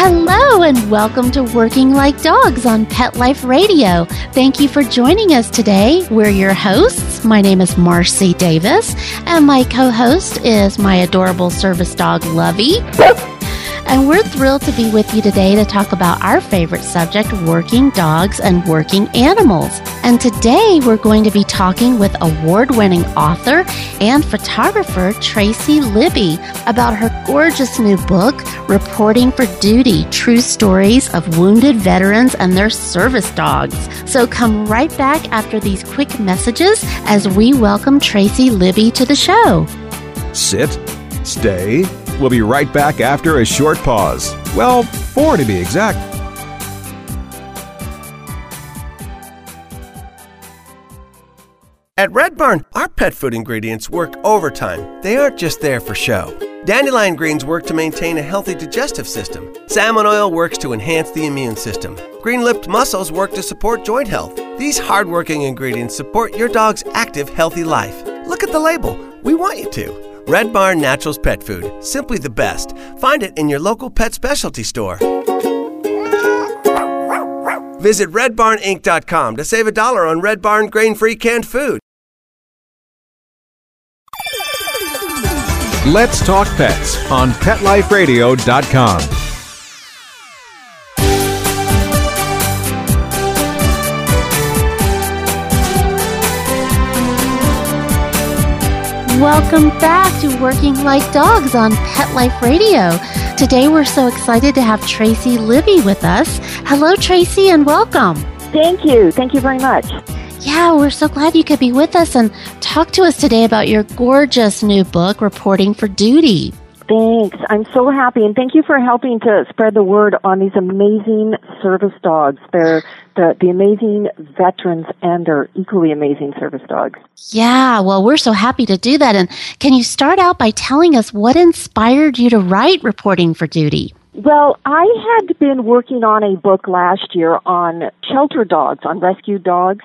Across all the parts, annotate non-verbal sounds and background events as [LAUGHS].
Hello, and welcome to Working Like Dogs on Pet Life Radio. Thank you for joining us today. We're your hosts. My name is Marcy Davis, and my co host is my adorable service dog, Lovey. And we're thrilled to be with you today to talk about our favorite subject, working dogs and working animals. And today we're going to be talking with award winning author and photographer Tracy Libby about her gorgeous new book, Reporting for Duty True Stories of Wounded Veterans and Their Service Dogs. So come right back after these quick messages as we welcome Tracy Libby to the show. Sit, stay. We'll be right back after a short pause. Well, four to be exact. At Red Barn, our pet food ingredients work overtime. They aren't just there for show. Dandelion greens work to maintain a healthy digestive system. Salmon oil works to enhance the immune system. Green lipped mussels work to support joint health. These hardworking ingredients support your dog's active, healthy life. Look at the label. We want you to. Red Barn Naturals Pet Food. Simply the best. Find it in your local pet specialty store. Visit redbarninc.com to save a dollar on Red Barn grain free canned food. Let's talk pets on PetLifeRadio.com. Welcome back to Working Like Dogs on Pet Life Radio. Today we're so excited to have Tracy Libby with us. Hello, Tracy, and welcome. Thank you. Thank you very much. Yeah, we're so glad you could be with us and talk to us today about your gorgeous new book, Reporting for Duty. Thanks. I'm so happy, and thank you for helping to spread the word on these amazing service dogs. They're the, the amazing veterans and their equally amazing service dogs. Yeah, well, we're so happy to do that. And can you start out by telling us what inspired you to write Reporting for Duty? Well, I had been working on a book last year on shelter dogs, on rescue dogs.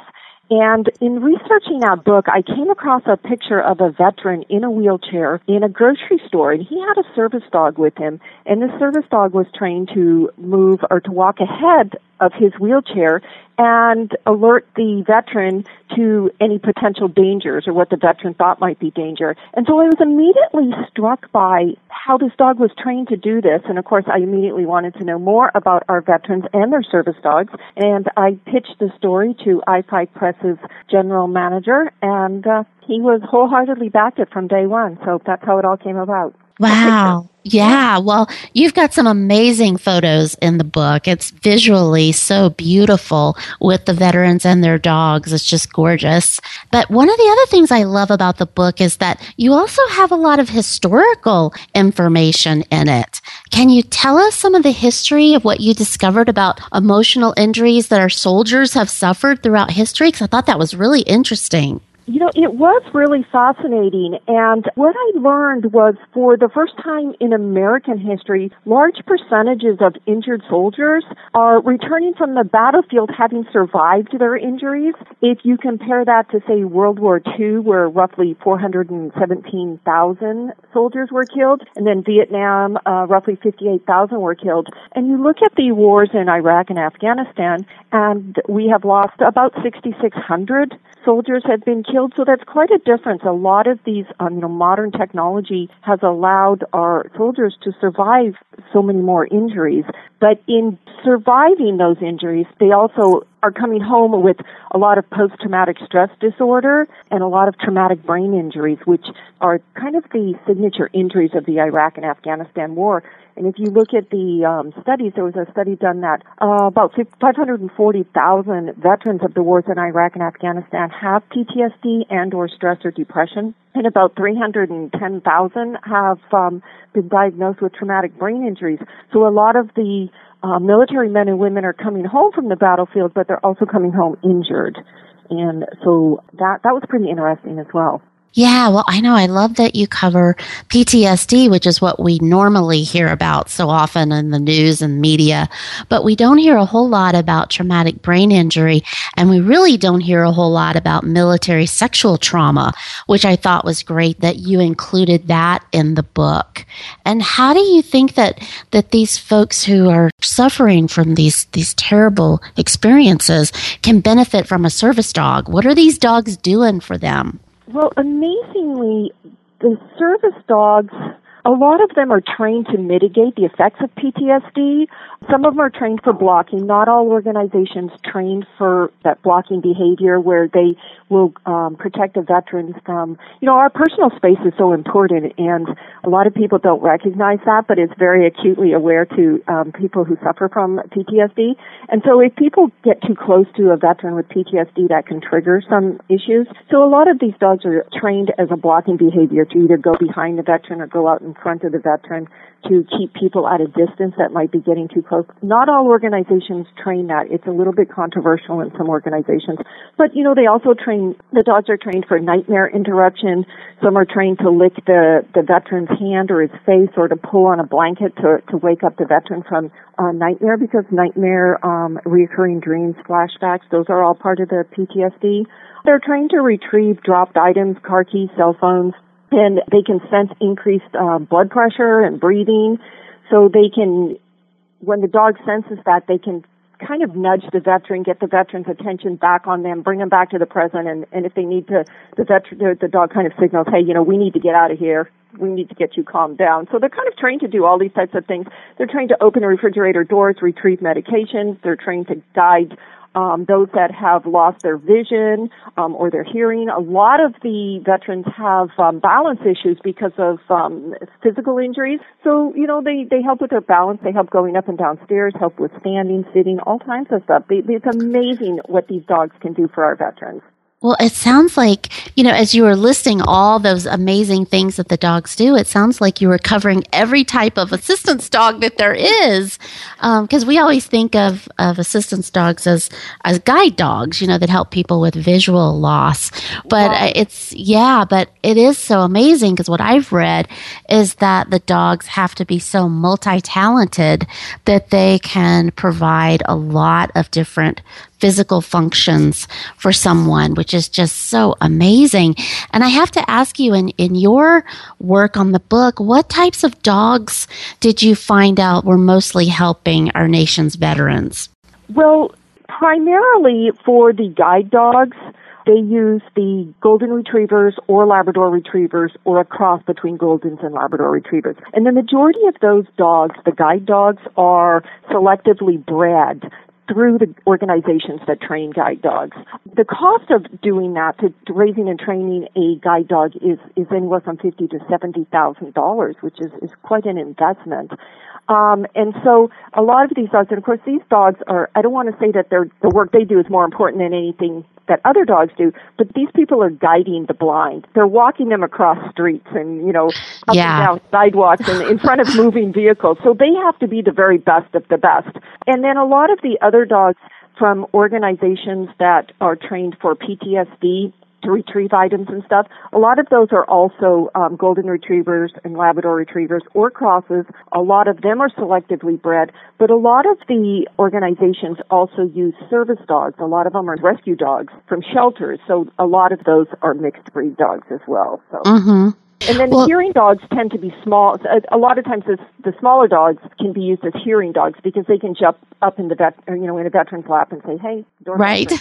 And in researching that book, I came across a picture of a veteran in a wheelchair in a grocery store, and he had a service dog with him. And the service dog was trained to move or to walk ahead of his wheelchair and alert the veteran to any potential dangers or what the veteran thought might be danger. And so I was immediately struck by how this dog was trained to do this. And of course, I immediately wanted to know more about our veterans and their service dogs. And I pitched the story to I-5 Press's general manager, and uh, he was wholeheartedly backed it from day one. So that's how it all came about. Wow. [LAUGHS] Yeah. Well, you've got some amazing photos in the book. It's visually so beautiful with the veterans and their dogs. It's just gorgeous. But one of the other things I love about the book is that you also have a lot of historical information in it. Can you tell us some of the history of what you discovered about emotional injuries that our soldiers have suffered throughout history? Because I thought that was really interesting. You know, it was really fascinating. And what I learned was for the first time in American history, large percentages of injured soldiers are returning from the battlefield having survived their injuries. If you compare that to, say, World War II, where roughly 417,000 soldiers were killed, and then Vietnam, uh, roughly 58,000 were killed. And you look at the wars in Iraq and Afghanistan, and we have lost about 6,600 soldiers have been killed. So that's quite a difference. A lot of these, um, you know, modern technology has allowed our soldiers to survive so many more injuries. But in surviving those injuries, they also are coming home with a lot of post-traumatic stress disorder and a lot of traumatic brain injuries, which are kind of the signature injuries of the Iraq and Afghanistan war. And if you look at the um, studies, there was a study done that uh, about 540,000 veterans of the wars in Iraq and Afghanistan have PTSD and or stress or depression, and about 310,000 have um, been diagnosed with traumatic brain injuries. So a lot of the uh, military men and women are coming home from the battlefield, but they're also coming home injured. And so that that was pretty interesting as well. Yeah, well, I know. I love that you cover PTSD, which is what we normally hear about so often in the news and media, but we don't hear a whole lot about traumatic brain injury, and we really don't hear a whole lot about military sexual trauma, which I thought was great that you included that in the book. And how do you think that that these folks who are suffering from these these terrible experiences can benefit from a service dog? What are these dogs doing for them? Well, amazingly, the service dogs a lot of them are trained to mitigate the effects of PTSD. Some of them are trained for blocking. Not all organizations train for that blocking behavior where they will um, protect the veterans from, you know, our personal space is so important and a lot of people don't recognize that, but it's very acutely aware to um, people who suffer from PTSD. And so if people get too close to a veteran with PTSD, that can trigger some issues. So a lot of these dogs are trained as a blocking behavior to either go behind the veteran or go out and in front of the veteran to keep people at a distance that might be getting too close. Not all organizations train that. It's a little bit controversial in some organizations. But, you know, they also train, the dogs are trained for nightmare interruption. Some are trained to lick the, the veteran's hand or his face or to pull on a blanket to, to wake up the veteran from a nightmare because nightmare, um, reoccurring dreams, flashbacks, those are all part of the PTSD. They're trained to retrieve dropped items, car keys, cell phones, and they can sense increased uh, blood pressure and breathing. So they can, when the dog senses that, they can kind of nudge the veteran, get the veteran's attention back on them, bring them back to the present, and, and if they need to, the veteran, the, dog kind of signals, hey, you know, we need to get out of here. We need to get you calmed down. So they're kind of trained to do all these types of things. They're trained to open refrigerator doors, retrieve medications. They're trained to guide um, those that have lost their vision um, or their hearing. A lot of the veterans have um, balance issues because of um, physical injuries. So you know they they help with their balance. They help going up and down stairs, help with standing, sitting, all kinds of stuff. They, it's amazing what these dogs can do for our veterans. Well, it sounds like, you know, as you were listing all those amazing things that the dogs do, it sounds like you were covering every type of assistance dog that there is. Because um, we always think of, of assistance dogs as, as guide dogs, you know, that help people with visual loss. But it's, yeah, but it is so amazing because what I've read is that the dogs have to be so multi talented that they can provide a lot of different physical functions for someone, which is just so amazing. And I have to ask you, in, in your work on the book, what types of dogs did you find out were mostly helping our nation's veterans? Well, primarily for the guide dogs, they use the golden retrievers or Labrador retrievers or a cross between goldens and Labrador retrievers. And the majority of those dogs, the guide dogs, are selectively bred through the organizations that train guide dogs. The cost of doing that, to, to raising and training a guide dog, is is anywhere from fifty to seventy thousand dollars, which is is quite an investment. Um, and so a lot of these dogs, and of course these dogs are, I don't want to say that their, the work they do is more important than anything that other dogs do, but these people are guiding the blind. They're walking them across streets and, you know, up yeah. and down sidewalks and in front of moving vehicles. So they have to be the very best of the best. And then a lot of the other dogs from organizations that are trained for PTSD to retrieve items and stuff. A lot of those are also um, golden retrievers and Labrador retrievers or crosses. A lot of them are selectively bred, but a lot of the organizations also use service dogs. A lot of them are rescue dogs from shelters, so a lot of those are mixed breed dogs as well. So. Mm-hmm. And then well, hearing dogs tend to be small. A lot of times, this, the smaller dogs can be used as hearing dogs because they can jump up in the vet, or, you know, in a veteran's lap and say, "Hey, right,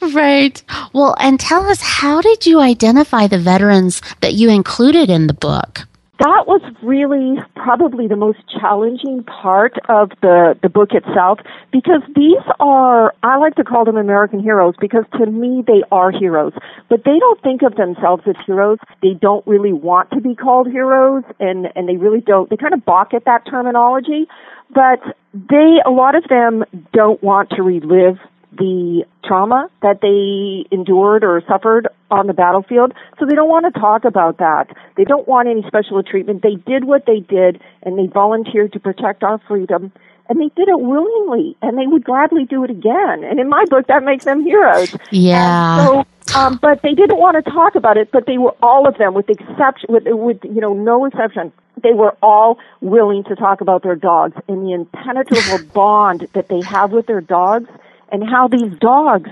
[LAUGHS] right." Well, and tell us, how did you identify the veterans that you included in the book? That was really probably the most challenging part of the, the book itself because these are, I like to call them American heroes because to me they are heroes, but they don't think of themselves as heroes. They don't really want to be called heroes and, and they really don't, they kind of balk at that terminology, but they, a lot of them don't want to relive the trauma that they endured or suffered on the battlefield. So they don't want to talk about that. They don't want any special treatment. They did what they did and they volunteered to protect our freedom and they did it willingly and they would gladly do it again. And in my book, that makes them heroes. Yeah. And so Um, but they didn't want to talk about it. But they were all of them, with exception, with with you know no exception, they were all willing to talk about their dogs and the impenetrable [LAUGHS] bond that they have with their dogs, and how these dogs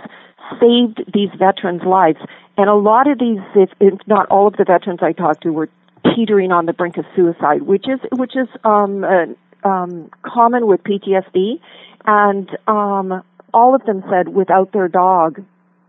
saved these veterans' lives. And a lot of these, if, if not all of the veterans I talked to, were teetering on the brink of suicide, which is which is um, uh, um, common with PTSD, and um, all of them said without their dog,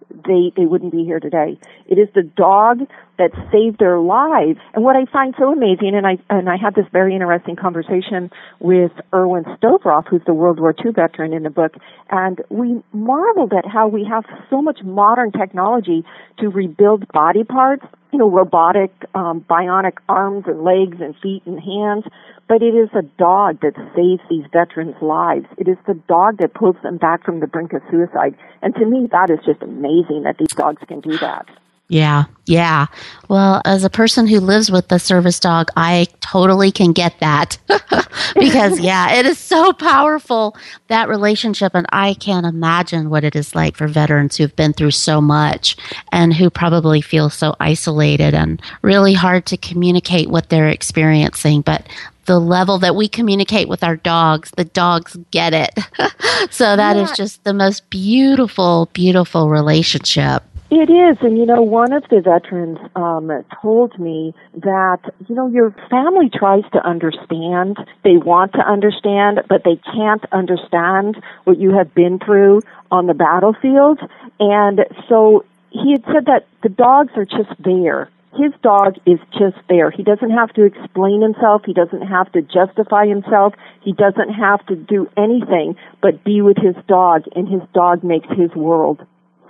they they wouldn't be here today. It is the dog that saved their lives. And what I find so amazing, and I and I had this very interesting conversation with Erwin Stovroff, who's the World War II veteran in the book, and we marveled at how we have so much modern technology to rebuild body parts, you know, robotic, um, bionic arms and legs and feet and hands. But it is a dog that saves these veterans' lives. It is the dog that pulls them back from the brink of suicide. And to me, that is just amazing that these dogs can do that. Yeah, yeah. Well, as a person who lives with the service dog, I totally can get that. [LAUGHS] because, yeah, it is so powerful, that relationship. And I can't imagine what it is like for veterans who've been through so much and who probably feel so isolated and really hard to communicate what they're experiencing. But the level that we communicate with our dogs, the dogs get it. [LAUGHS] so that yeah. is just the most beautiful, beautiful relationship. It is, and you know, one of the veterans um, told me that you know your family tries to understand, they want to understand, but they can't understand what you have been through on the battlefield, and so he had said that the dogs are just there. His dog is just there. He doesn't have to explain himself. He doesn't have to justify himself. He doesn't have to do anything but be with his dog, and his dog makes his world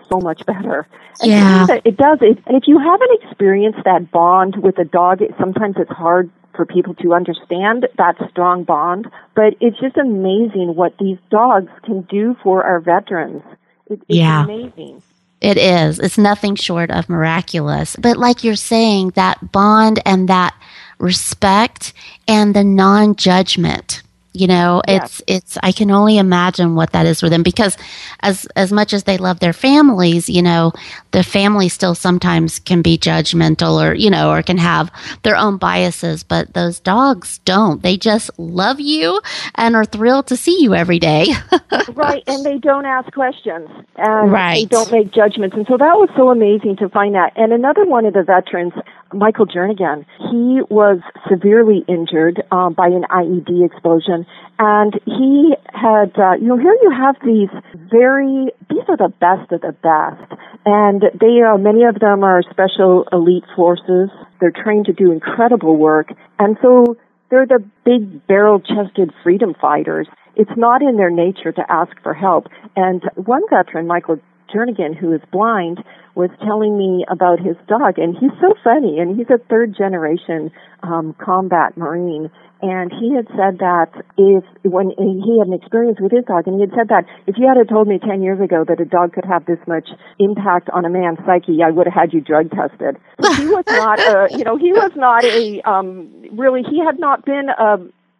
so much better. And yeah. It does. It, and if you haven't experienced that bond with a dog, it, sometimes it's hard for people to understand that strong bond. But it's just amazing what these dogs can do for our veterans. It, it's yeah. amazing. It is. It's nothing short of miraculous. But like you're saying, that bond and that respect and the non judgment you know, it's it's I can only imagine what that is for them because as as much as they love their families, you know, the family still sometimes can be judgmental or, you know, or can have their own biases, but those dogs don't. They just love you and are thrilled to see you every day. [LAUGHS] right, and they don't ask questions. And right. they don't make judgments. And so that was so amazing to find that. And another one of the veterans Michael Jernigan. He was severely injured um, by an IED explosion, and he had, uh, you know, here you have these very, these are the best of the best, and they are, many of them are special elite forces. They're trained to do incredible work, and so they're the big barrel-chested freedom fighters. It's not in their nature to ask for help. And one veteran, Michael Jernigan, who is blind, was telling me about his dog, and he's so funny, and he's a third generation um, combat Marine, and he had said that if when he had an experience with his dog, and he had said that if you had told me ten years ago that a dog could have this much impact on a man's psyche, I would have had you drug tested. he was not a, you know, he was not a um, really. He had not been a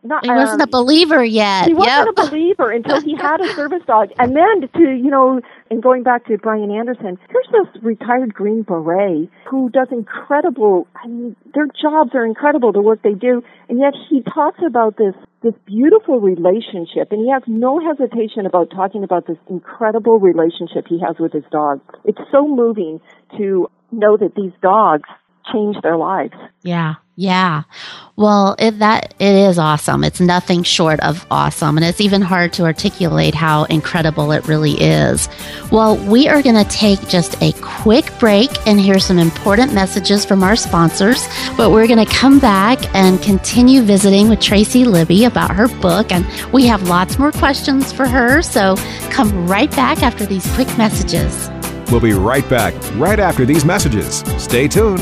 not, he wasn't um, a believer yet. He wasn't yep. a believer until he had a [LAUGHS] service dog. And then to, you know, and going back to Brian Anderson, here's this retired Green Beret who does incredible, I mean, their jobs are incredible, the work they do. And yet he talks about this, this beautiful relationship and he has no hesitation about talking about this incredible relationship he has with his dog. It's so moving to know that these dogs change their lives. Yeah. Yeah. Well, it, that it is awesome. It's nothing short of awesome, and it's even hard to articulate how incredible it really is. Well, we are going to take just a quick break and hear some important messages from our sponsors, but we're going to come back and continue visiting with Tracy Libby about her book, and we have lots more questions for her. So come right back after these quick messages. We'll be right back right after these messages. Stay tuned.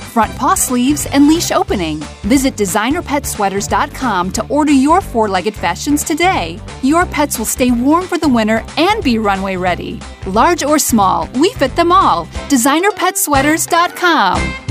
front paw sleeves, and leash opening. Visit designerpetsweaters.com to order your four legged fashions today. Your pets will stay warm for the winter and be runway ready. Large or small, we fit them all. DesignerPetSweaters.com.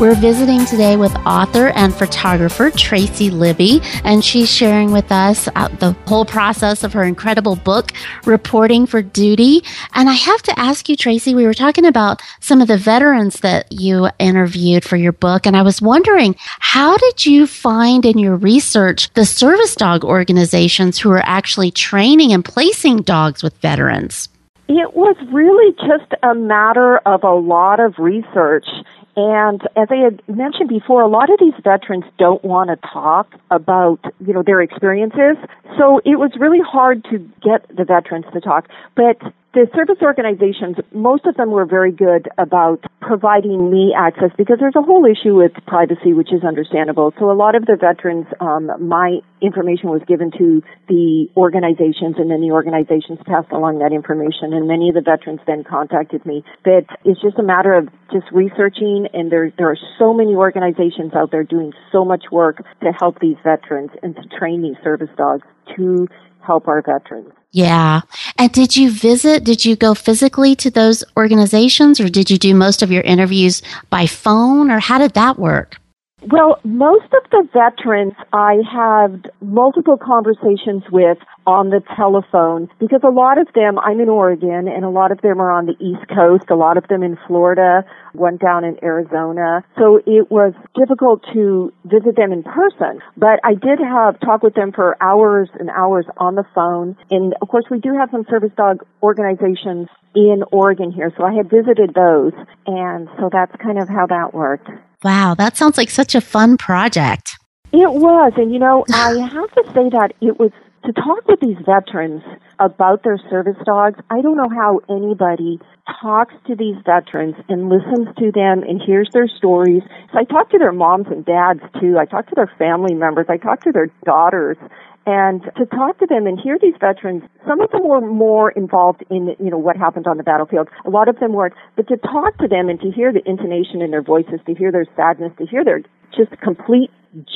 We're visiting today with author and photographer Tracy Libby, and she's sharing with us uh, the whole process of her incredible book, Reporting for Duty. And I have to ask you, Tracy, we were talking about some of the veterans that you interviewed for your book, and I was wondering, how did you find in your research the service dog organizations who are actually training and placing dogs with veterans? It was really just a matter of a lot of research. And as I had mentioned before, a lot of these veterans don't want to talk about, you know, their experiences. So it was really hard to get the veterans to talk. But the service organizations, most of them were very good about providing me access because there's a whole issue with privacy, which is understandable. So a lot of the veterans, um, my information was given to the organizations and then the organizations passed along that information and many of the veterans then contacted me. But it's just a matter of just researching and there, there are so many organizations out there doing so much work to help these veterans and to train these service dogs to help our veterans. Yeah. And did you visit, did you go physically to those organizations or did you do most of your interviews by phone or how did that work? Well, most of the veterans I had multiple conversations with on the telephone because a lot of them, I'm in Oregon and a lot of them are on the East Coast, a lot of them in Florida, one down in Arizona. So it was difficult to visit them in person, but I did have talk with them for hours and hours on the phone. And of course we do have some service dog organizations in Oregon here, so I had visited those and so that's kind of how that worked. Wow, that sounds like such a fun project. It was, and you know, [LAUGHS] I have to say that it was to talk with these veterans about their service dogs. I don't know how anybody talks to these veterans and listens to them and hears their stories. So I talk to their moms and dads too. I talk to their family members. I talk to their daughters. And to talk to them and hear these veterans, some of them were more involved in, you know, what happened on the battlefield. A lot of them weren't. But to talk to them and to hear the intonation in their voices, to hear their sadness, to hear their just complete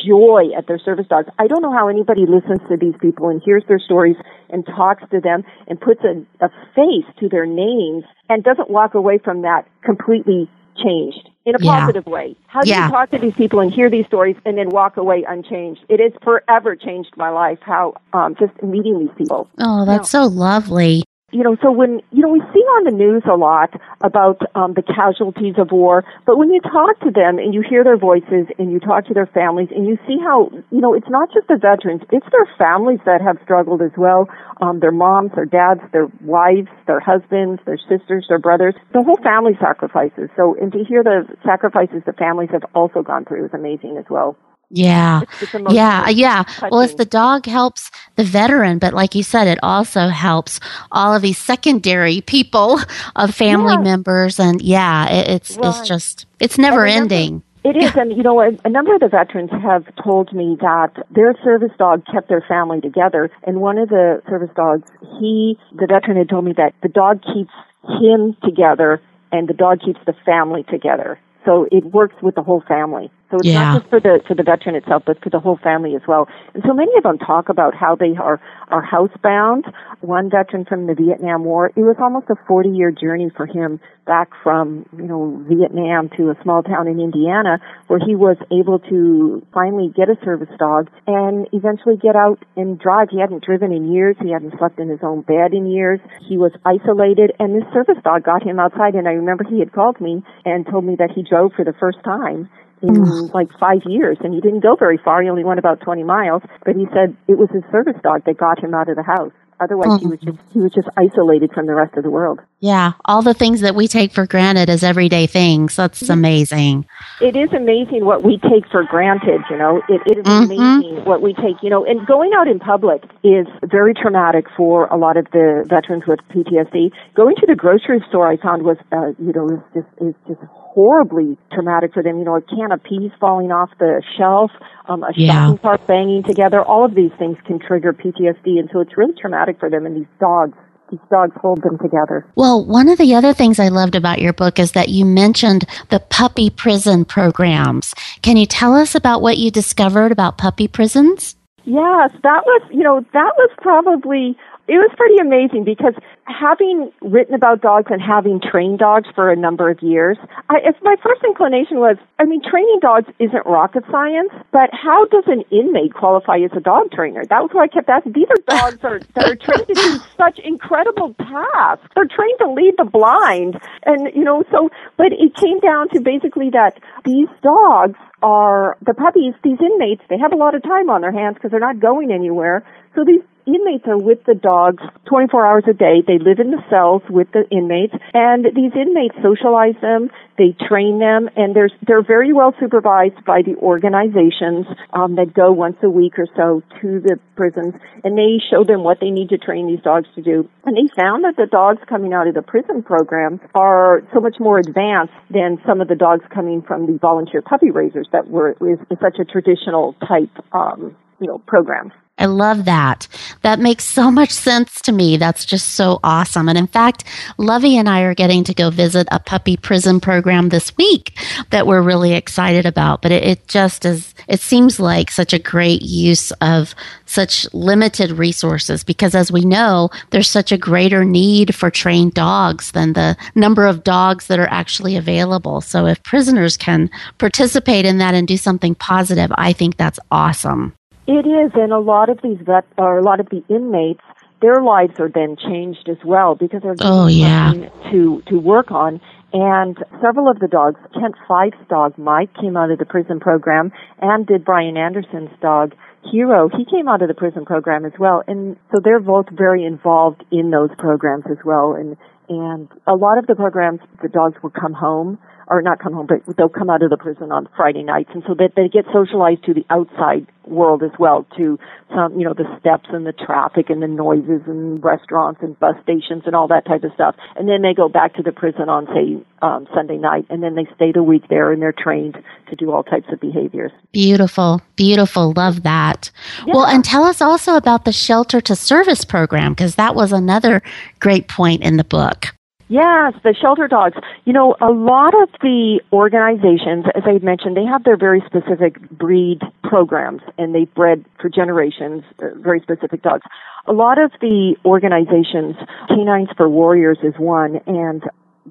joy at their service dogs. I don't know how anybody listens to these people and hears their stories and talks to them and puts a, a face to their names and doesn't walk away from that completely changed in a Yeah. positive way. How do Yeah. you talk to these people and hear these stories and then walk away unchanged? It has forever changed my life. How um, just meeting these people. Oh, that's so lovely. You know, so when you know we see on the news a lot about um, the casualties of war, but when you talk to them and you hear their voices and you talk to their families and you see how you know it's not just the veterans, it's their families that have struggled as well. Um, their moms, their dads, their wives, their husbands, their sisters, their brothers, the whole family sacrifices. So, and to hear the sacrifices the families have also gone through is amazing as well. Yeah. It's the most Yeah, uh, yeah. Well, it's the dog helps the veteran, but like you said, it also helps all of these secondary people [LAUGHS] of family Yeah. members, and yeah, it, it's Right. it's just it's never ending. It is, and you know, a, a number of the veterans have told me that their service dog kept their family together. And one of the service dogs, he, the veteran had told me that the dog keeps him together and the dog keeps the family together. So it works with the whole family. So it's Yeah. not just for the for the veteran itself, but for the whole family as well. And so many of them talk about how they are are housebound. One veteran from the Vietnam War, it was almost a 40 year journey for him back from you know Vietnam to a small town in Indiana, where he was able to finally get a service dog and eventually get out and drive. He hadn't driven in years. He hadn't slept in his own bed in years. He was isolated, and this service dog got him outside. And I remember he had called me and told me that he drove for the first time in like five years and he didn't go very far he only went about 20 miles but he said it was his service dog that got him out of the house otherwise he was just he was just isolated from the rest of the world Yeah, all the things that we take for granted as everyday things. That's amazing. it is amazing what we take for granted, you know. It, it is Mhm. amazing what we take, you know. And going out in public is very traumatic for a lot of the veterans with PTSD. Going to the grocery store, I found was, uh, you know, is just is just horribly traumatic for them. You know, a can of peas falling off the shelf, um, a Yeah. shopping cart banging together. All of these things can trigger PTSD, and so it's really traumatic for them. And these dogs, these dogs hold them together. Well, one of the other things I loved about your book is that you mentioned the puppy prison programs. Can you tell us about what you discovered about puppy prisons? Yes, that was, you know, that was probably, it was pretty amazing because having written about dogs and having trained dogs for a number of years, I, if my first inclination was, I mean, training dogs isn't rocket science, but how does an inmate qualify as a dog trainer? That was what I kept asking. These are dogs are, that are trained to do [LAUGHS] such incredible tasks. They're trained to lead the blind. And, you know, so, but it came down to basically that these dogs are the puppies, these inmates, they have a lot of time on their hands because they're not going anywhere. So these inmates are with the dogs 24 hours a day. They live in the cells with the inmates and these inmates socialize them, they train them and they're, they're very well supervised by the organizations um, that go once a week or so to the prisons and they show them what they need to train these dogs to do. And they found that the dogs coming out of the prison programs are so much more advanced than some of the dogs coming from the volunteer puppy raisers that were is such a traditional type um, you know program. I love that. That makes so much sense to me. That's just so awesome. And in fact, Lovey and I are getting to go visit a puppy prison program this week that we're really excited about. But it, it just is, it seems like such a great use of such limited resources because as we know, there's such a greater need for trained dogs than the number of dogs that are actually available. So if prisoners can participate in that and do something positive, I think that's awesome. It is, and a lot of these vet or a lot of the inmates, their lives are then changed as well because they're given Oh, yeah. to to work on. And several of the dogs, Kent Fife's dog Mike came out of the prison program, and did Brian Anderson's dog Hero. He came out of the prison program as well, and so they're both very involved in those programs as well. And and a lot of the programs, the dogs will come home or not come home, but they'll come out of the prison on Friday nights, and so that they get socialized to the outside world as well, to some, you know, the steps and the traffic and the noises and restaurants and bus stations and all that type of stuff. And then they go back to the prison on, say, um, Sunday night, and then they stay the week there, and they're trained to do all types of behaviors. Beautiful, beautiful. Love that. Well, and tell us also about the shelter to service program because that was another great point in the book. Yes, the shelter dogs. You know, a lot of the organizations, as I mentioned, they have their very specific breed programs and they've bred for generations uh, very specific dogs. A lot of the organizations, K9s For Warriors is one, and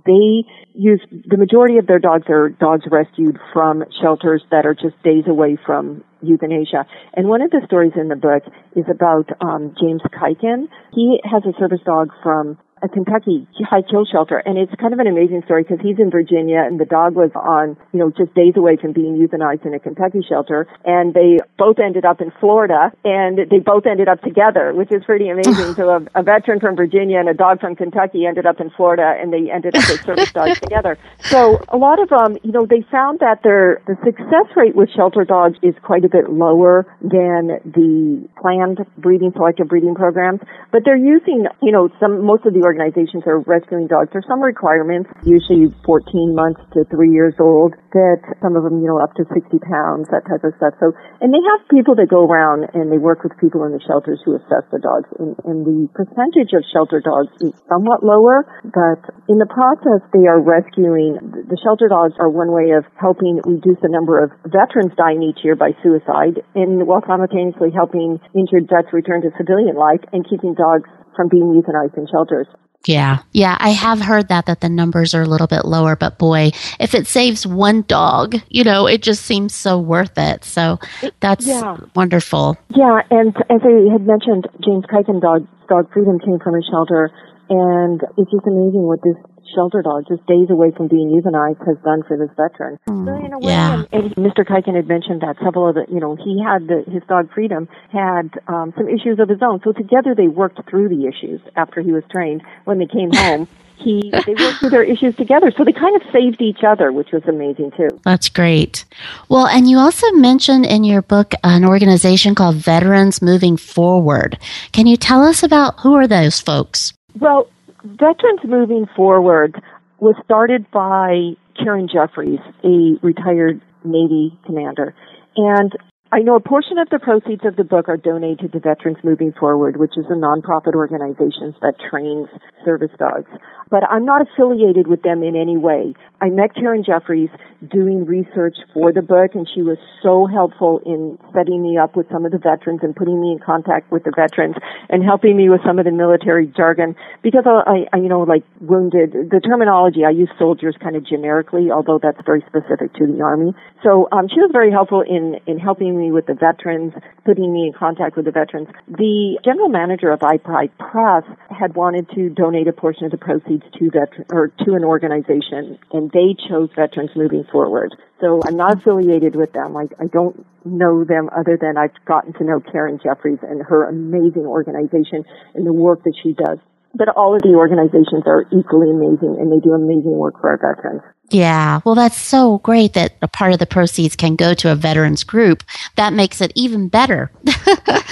they use the majority of their dogs are dogs rescued from shelters that are just days away from euthanasia. And one of the stories in the book is about um, James Kuiken. He has a service dog from a Kentucky high kill shelter, and it's kind of an amazing story because he's in Virginia, and the dog was on, you know, just days away from being euthanized in a Kentucky shelter, and they both ended up in Florida, and they both ended up together, which is pretty amazing. [SIGHS] so a, a veteran from Virginia and a dog from Kentucky ended up in Florida, and they ended up as service dogs [LAUGHS] together. So a lot of um, you know, they found that their the success rate with shelter dogs is quite a bit lower than the planned breeding, selective breeding programs, but they're using, you know, some most of the organizations are rescuing dogs. There's some requirements, usually 14 months to three years old, that some of them, you know, up to 60 pounds, that type of stuff. So, and they have people that go around and they work with people in the shelters who assess the dogs. And, and the percentage of shelter dogs is somewhat lower, but in the process, they are rescuing, the shelter dogs are one way of helping reduce the number of veterans dying each year by suicide and while simultaneously helping injured vets return to civilian life and keeping dogs from being euthanized in shelters. Yeah. Yeah. I have heard that, that the numbers are a little bit lower, but boy, if it saves one dog, you know, it just seems so worth it. So that's yeah. wonderful. Yeah. And as I had mentioned, James Kuiken dog, Dog Freedom came from a shelter and it's just amazing what this shelter dog, just days away from being euthanized, has done for this veteran. Mm, so in a way, yeah. and, and Mr. Kuiken had mentioned that several of the, you know, he had the, his dog Freedom had um, some issues of his own. So together they worked through the issues after he was trained. When they came home, [LAUGHS] he they worked through their issues together. So they kind of saved each other, which was amazing too. That's great. Well, and you also mentioned in your book an organization called Veterans Moving Forward. Can you tell us about who are those folks? Well, Veterans Moving Forward was started by Karen Jeffries, a retired Navy commander. And I know a portion of the proceeds of the book are donated to Veterans Moving Forward, which is a nonprofit organization that trains service dogs but I'm not affiliated with them in any way. I met Karen Jeffries doing research for the book and she was so helpful in setting me up with some of the veterans and putting me in contact with the veterans and helping me with some of the military jargon because I, I you know, like wounded, the terminology I use soldiers kind of generically, although that's very specific to the Army. So, um, she was very helpful in, in helping me with the veterans, putting me in contact with the veterans. The general manager of I-5 Press had wanted to donate a portion of the proceeds to veteran or to an organization, and they chose Veterans Moving Forward. So I'm not affiliated with them. I, I don't know them other than I've gotten to know Karen Jeffries and her amazing organization and the work that she does. But all of the organizations are equally amazing, and they do amazing work for our veterans. Yeah, well, that's so great that a part of the proceeds can go to a veterans group. That makes it even better [LAUGHS]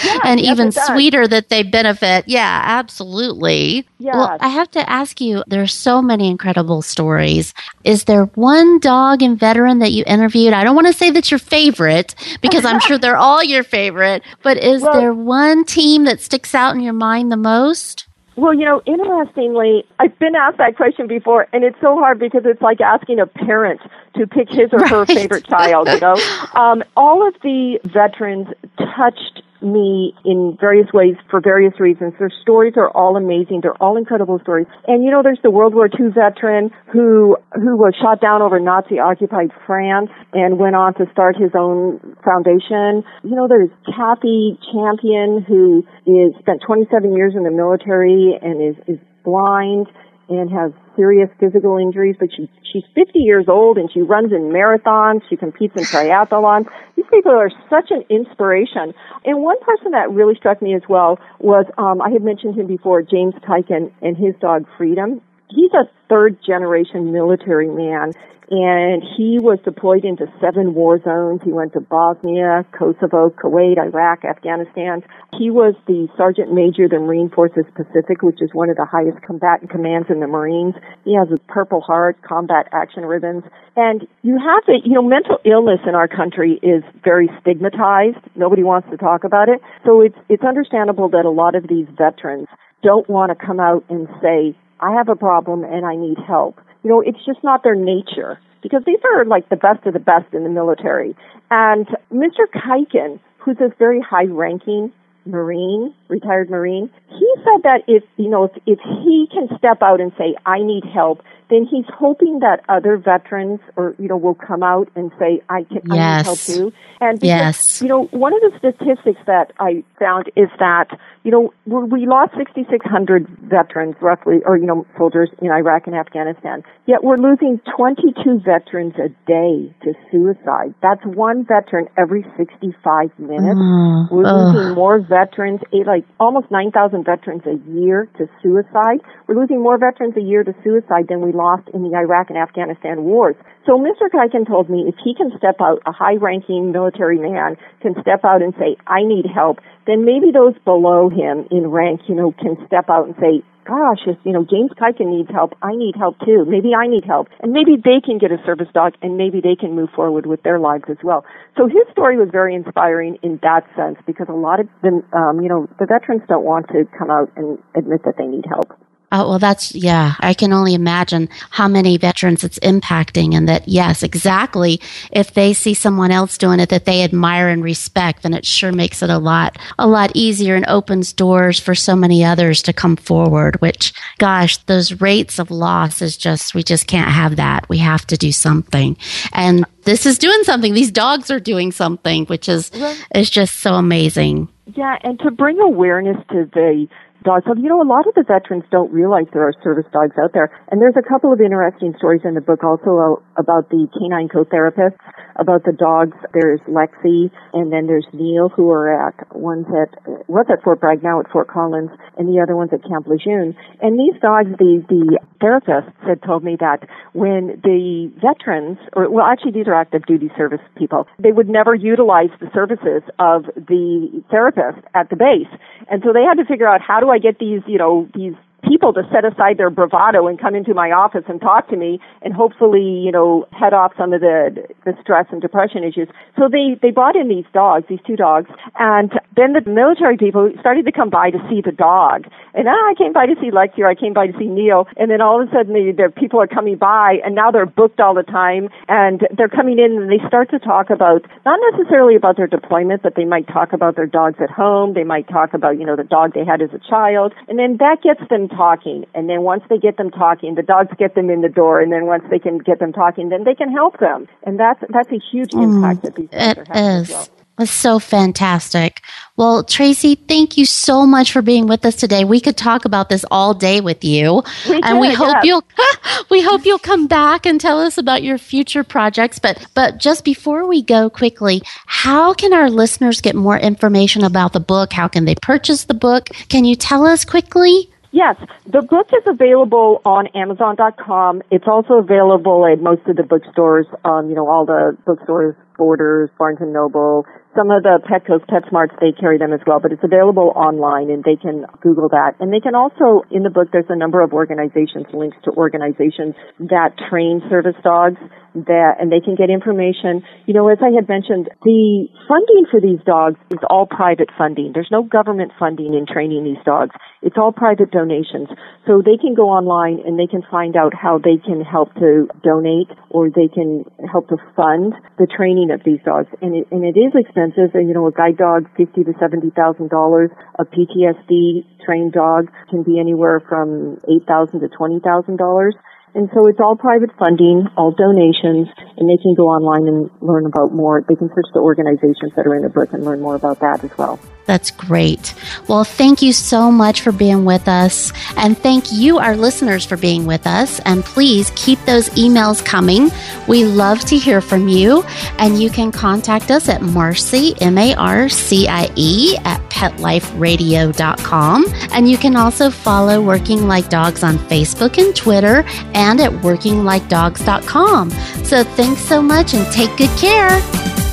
yeah, and yes, even sweeter that they benefit. Yeah, absolutely. Yeah. Well, I have to ask you there's so many incredible stories. Is there one dog and veteran that you interviewed? I don't want to say that's your favorite because I'm sure they're all your favorite, but is [LAUGHS] well, there one team that sticks out in your mind the most? Well, you know, interestingly, I've been asked that question before, and it's so hard because it's like asking a parent to pick his or her favorite child, you know. [LAUGHS] Um, all of the veterans touched me in various ways for various reasons. Their stories are all amazing. They're all incredible stories. And you know, there's the World War II veteran who who was shot down over Nazi occupied France and went on to start his own foundation. You know, there's Kathy Champion who is spent 27 years in the military and is is blind and has serious physical injuries, but she, she's 50 years old and she runs in marathons. She competes in triathlons. These people are such an inspiration. And one person that really struck me as well was, um, I had mentioned him before, James Kuiken and his dog Freedom. He's a third generation military man and he was deployed into seven war zones. He went to Bosnia, Kosovo, Kuwait, Iraq, Afghanistan. He was the sergeant major of the Marine Forces Pacific, which is one of the highest combatant commands in the Marines. He has a Purple Heart, combat action ribbons. And you have to, you know, mental illness in our country is very stigmatized. Nobody wants to talk about it. So it's, it's understandable that a lot of these veterans don't want to come out and say, I have a problem and I need help you know, it's just not their nature because these are like the best of the best in the military. And Mr. Kuiken, who's a very high ranking Marine, retired Marine, he said that if, you know, if, if he can step out and say, I need help, then he's hoping that other veterans or, you know, will come out and say, I can, yes. I need help too. And because, yes. you know, one of the statistics that I found is that, you know, we lost 6,600 veterans roughly, or, you know, soldiers in Iraq and Afghanistan. Yet we're losing 22 veterans a day to suicide. That's one veteran every 65 minutes. Mm, we're losing more veterans, like almost 9,000 veterans a year to suicide. We're losing more veterans a year to suicide than we lost in the Iraq and Afghanistan wars. So Mr. Kuiken told me if he can step out, a high-ranking military man can step out and say, I need help, then maybe those below him in rank, you know, can step out and say, gosh, if, you know, James Kuiken needs help, I need help too. Maybe I need help. And maybe they can get a service dog and maybe they can move forward with their lives as well. So his story was very inspiring in that sense because a lot of the, um, you know, the veterans don't want to come out and admit that they need help. Oh, well, that's, yeah, I can only imagine how many veterans it's impacting. And that, yes, exactly. If they see someone else doing it that they admire and respect, then it sure makes it a lot, a lot easier and opens doors for so many others to come forward, which, gosh, those rates of loss is just, we just can't have that. We have to do something. And this is doing something. These dogs are doing something, which is, is just so amazing. Yeah, and to bring awareness to the dogs. So, you know, a lot of the veterans don't realize there are service dogs out there. And there's a couple of interesting stories in the book also about the canine co-therapists, about the dogs. There's Lexi, and then there's Neil, who are at, one's at, was at Fort Bragg, now at Fort Collins, and the other one's at Camp Lejeune. And these dogs, the, the therapists had told me that when the veterans, or, well, actually these are active duty service people, they would never utilize the services of the therapist at the base. And so they had to figure out how do I get these, you know, these people to set aside their bravado and come into my office and talk to me and hopefully, you know, head off some of the the stress and depression issues. So they they brought in these dogs, these two dogs, and then the military people started to come by to see the dog. And ah, I came by to see Lexi or I came by to see Neil, and then all of a sudden the, the people are coming by and now they're booked all the time and they're coming in and they start to talk about not necessarily about their deployment, but they might talk about their dogs at home. They might talk about, you know, the dog they had as a child. And then that gets them talking. And then once they get them talking, the dogs get them in the door. And then once they can get them talking, then they can help them. And that's, that's a huge mm, impact that these things are having as well. That's so fantastic. Well, Tracy, thank you so much for being with us today. We could talk about this all day with you. We and we hope yeah. you'll [LAUGHS] we hope you'll come back and tell us about your future projects. But but just before we go quickly, how can our listeners get more information about the book? How can they purchase the book? Can you tell us quickly? Yes, the book is available on Amazon.com. It's also available at most of the bookstores, um, you know, all the bookstores, Borders, Barnes and Noble, some of the Petco's, PetSmarts, they carry them as well, but it's available online and they can Google that. And they can also, in the book, there's a number of organizations, links to organizations that train service dogs that, and they can get information. You know, as I had mentioned, the funding for these dogs is all private funding. There's no government funding in training these dogs. It's all private donations. So they can go online and they can find out how they can help to donate or they can help to fund the training of these dogs. And it, and it is expensive And You know, a guide dog, fifty to seventy thousand dollars. A PTSD trained dog can be anywhere from eight thousand to twenty thousand dollars. And so it's all private funding, all donations, and they can go online and learn about more. They can search the organizations that are in the book and learn more about that as well. That's great. Well, thank you so much for being with us. And thank you, our listeners, for being with us. And please keep those emails coming. We love to hear from you. And you can contact us at Marcie, M A R C I E, at petliferadio.com. And you can also follow Working Like Dogs on Facebook and Twitter and at workinglikedogs.com. So thanks so much and take good care.